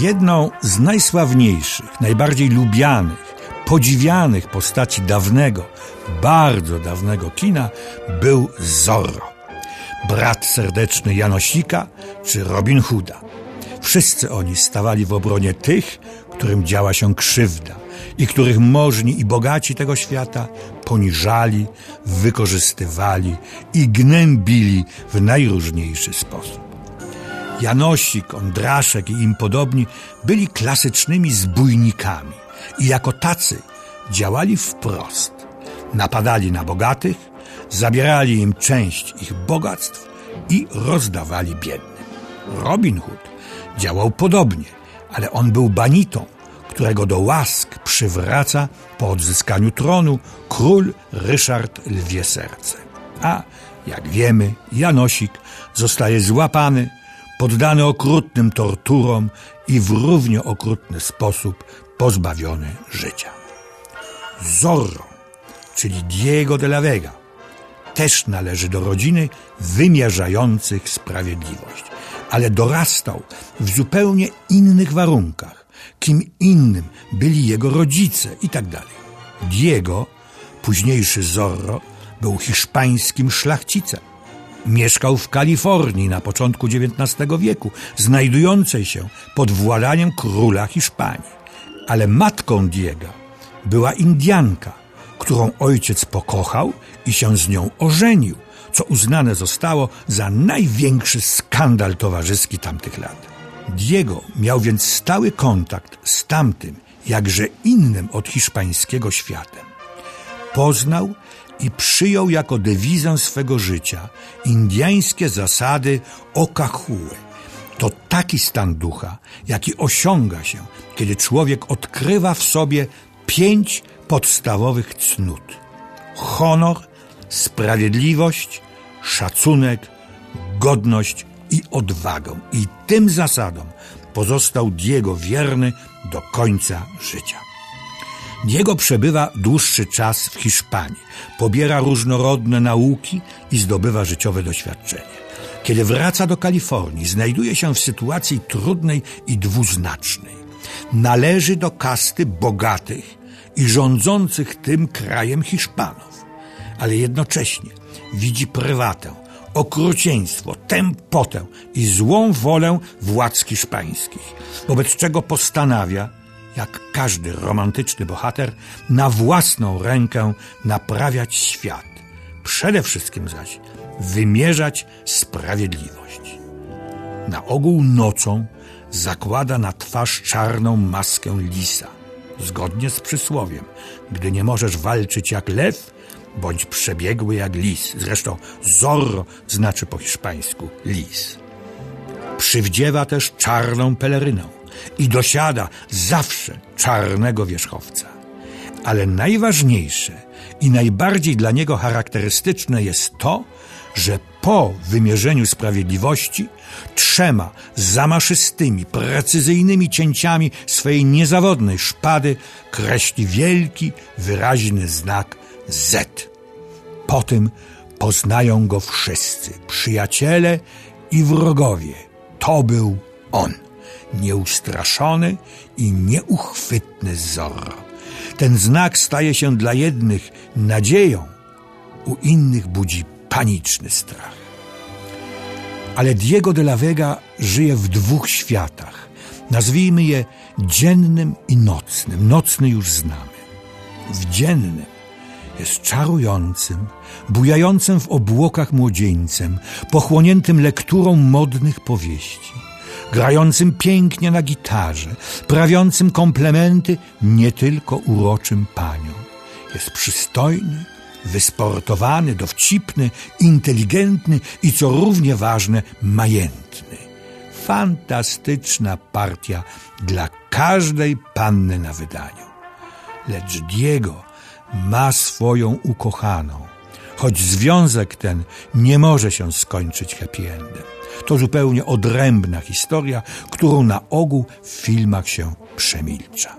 Jedną z najsławniejszych, najbardziej lubianych, podziwianych postaci dawnego, bardzo dawnego kina był Zorro. Brat serdeczny Janosika czy Robin Hooda. Wszyscy oni stawali w obronie tych, którym działa się krzywda i których możni i bogaci tego świata poniżali, wykorzystywali i gnębili w najróżniejszy sposób. Janosik, Ondraszek i im podobni byli klasycznymi zbójnikami i jako tacy działali wprost. Napadali na bogatych, zabierali im część ich bogactw i rozdawali biednym. Robin Hood działał podobnie, ale on był banitą, którego do łask przywraca po odzyskaniu tronu król Ryszard Lwie Serce. A, jak wiemy, Janosik zostaje złapany, poddany okrutnym torturom i w równie okrutny sposób pozbawiony życia. Zorro, czyli Diego de la Vega, też należy do rodziny wymierzających sprawiedliwość, ale dorastał w zupełnie innych warunkach. Kim innym byli jego rodzice i tak. Diego, późniejszy Zorro, był hiszpańskim szlachcicem. Mieszkał w Kalifornii na początku XIX wieku, znajdującej się pod władaniem króla Hiszpanii. Ale matką Diego była Indianka, którą ojciec pokochał i się z nią ożenił, co uznane zostało za największy skandal towarzyski tamtych lat. Diego miał więc stały kontakt z tamtym, jakże innym od hiszpańskiego światem. Poznał i przyjął jako dewizę swego życia indiańskie zasady okahue. To taki stan ducha, jaki osiąga się, kiedy człowiek odkrywa w sobie pięć podstawowych cnót: honor, sprawiedliwość, szacunek, godność i odwagę. I tym zasadom pozostał Diego wierny do końca życia. Diego przebywa dłuższy czas w Hiszpanii, pobiera różnorodne nauki i zdobywa życiowe doświadczenie. Kiedy wraca do Kalifornii, znajduje się w sytuacji trudnej i dwuznacznej. Należy do kasty bogatych i rządzących tym krajem Hiszpanów, ale jednocześnie widzi prywatę, okrucieństwo, tępotę i złą wolę władz hiszpańskich, wobec czego postanawia, jak każdy romantyczny bohater, na własną rękę naprawiać świat. Przede wszystkim zaś wymierzać sprawiedliwość. Na ogół nocą zakłada na twarz czarną maskę lisa. Zgodnie z przysłowiem, gdy nie możesz walczyć jak lew, bądź przebiegły jak lis. Zresztą zorro znaczy po hiszpańsku lis. Przywdziewa też czarną pelerynę i dosiada zawsze czarnego wierzchowca. Ale najważniejsze i najbardziej dla niego charakterystyczne jest to, że po wymierzeniu sprawiedliwości trzema zamaszystymi, precyzyjnymi cięciami swojej niezawodnej szpady kreśli wielki, wyraźny znak Z. Po tym poznają go wszyscy, przyjaciele i wrogowie. To był on, nieustraszony i nieuchwytny Zorro. Ten znak staje się dla jednych nadzieją, u innych budzi paniczny strach. Ale Diego de la Vega żyje w dwóch światach. Nazwijmy je dziennym i nocnym. Nocny już znamy. W dziennym jest czarującym, bujającym w obłokach młodzieńcem, pochłoniętym lekturą modnych powieści, grającym pięknie na gitarze, prawiącym komplementy nie tylko uroczym paniom. Jest przystojny, wysportowany, dowcipny, inteligentny i co równie ważne, majętny. Fantastyczna partia dla każdej panny na wydaniu. Lecz Diego ma swoją ukochaną, choć związek ten nie może się skończyć happy endem. To zupełnie odrębna historia, którą na ogół w filmach się przemilcza.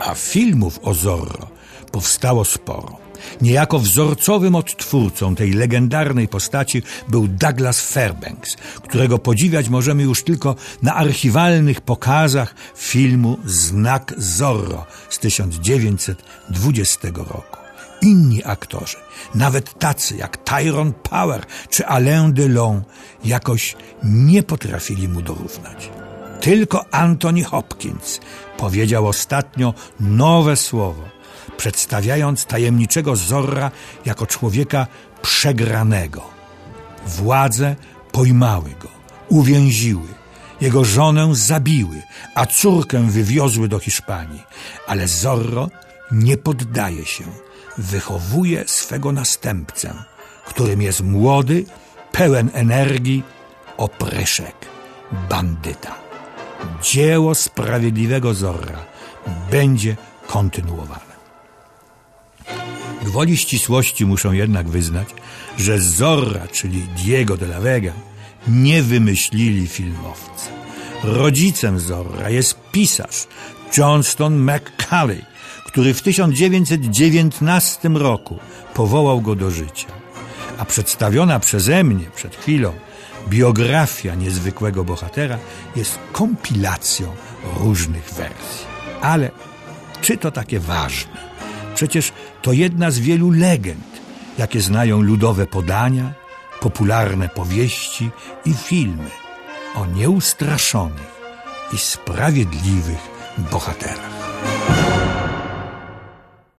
A filmów o Zorro powstało sporo. Niejako wzorcowym odtwórcą tej legendarnej postaci był Douglas Fairbanks, którego podziwiać możemy już tylko na archiwalnych pokazach filmu Znak Zorro z 1920 roku. Inni aktorzy, nawet tacy jak Tyrone Power czy Alain Delon, jakoś nie potrafili mu dorównać. Tylko Anthony Hopkins powiedział ostatnio nowe słowo, przedstawiając tajemniczego Zorra jako człowieka przegranego. Władze pojmały go, uwięziły, jego żonę zabiły, a córkę wywiozły do Hiszpanii. Ale Zorro nie poddaje się, wychowuje swego następcę, którym jest młody, pełen energii, opryszek, bandyta. Dzieło sprawiedliwego Zorra będzie kontynuowane. Gwoli ścisłości muszą jednak wyznać, że Zorra, czyli Diego de la Vega, nie wymyślili filmowcy. Rodzicem Zorra jest pisarz Johnston McCulley, który w 1919 roku powołał go do życia. A przedstawiona przeze mnie przed chwilą biografia niezwykłego bohatera jest kompilacją różnych wersji. Ale czy to takie ważne? Przecież to jedna z wielu legend, jakie znają ludowe podania, popularne powieści i filmy o nieustraszonych i sprawiedliwych bohaterach.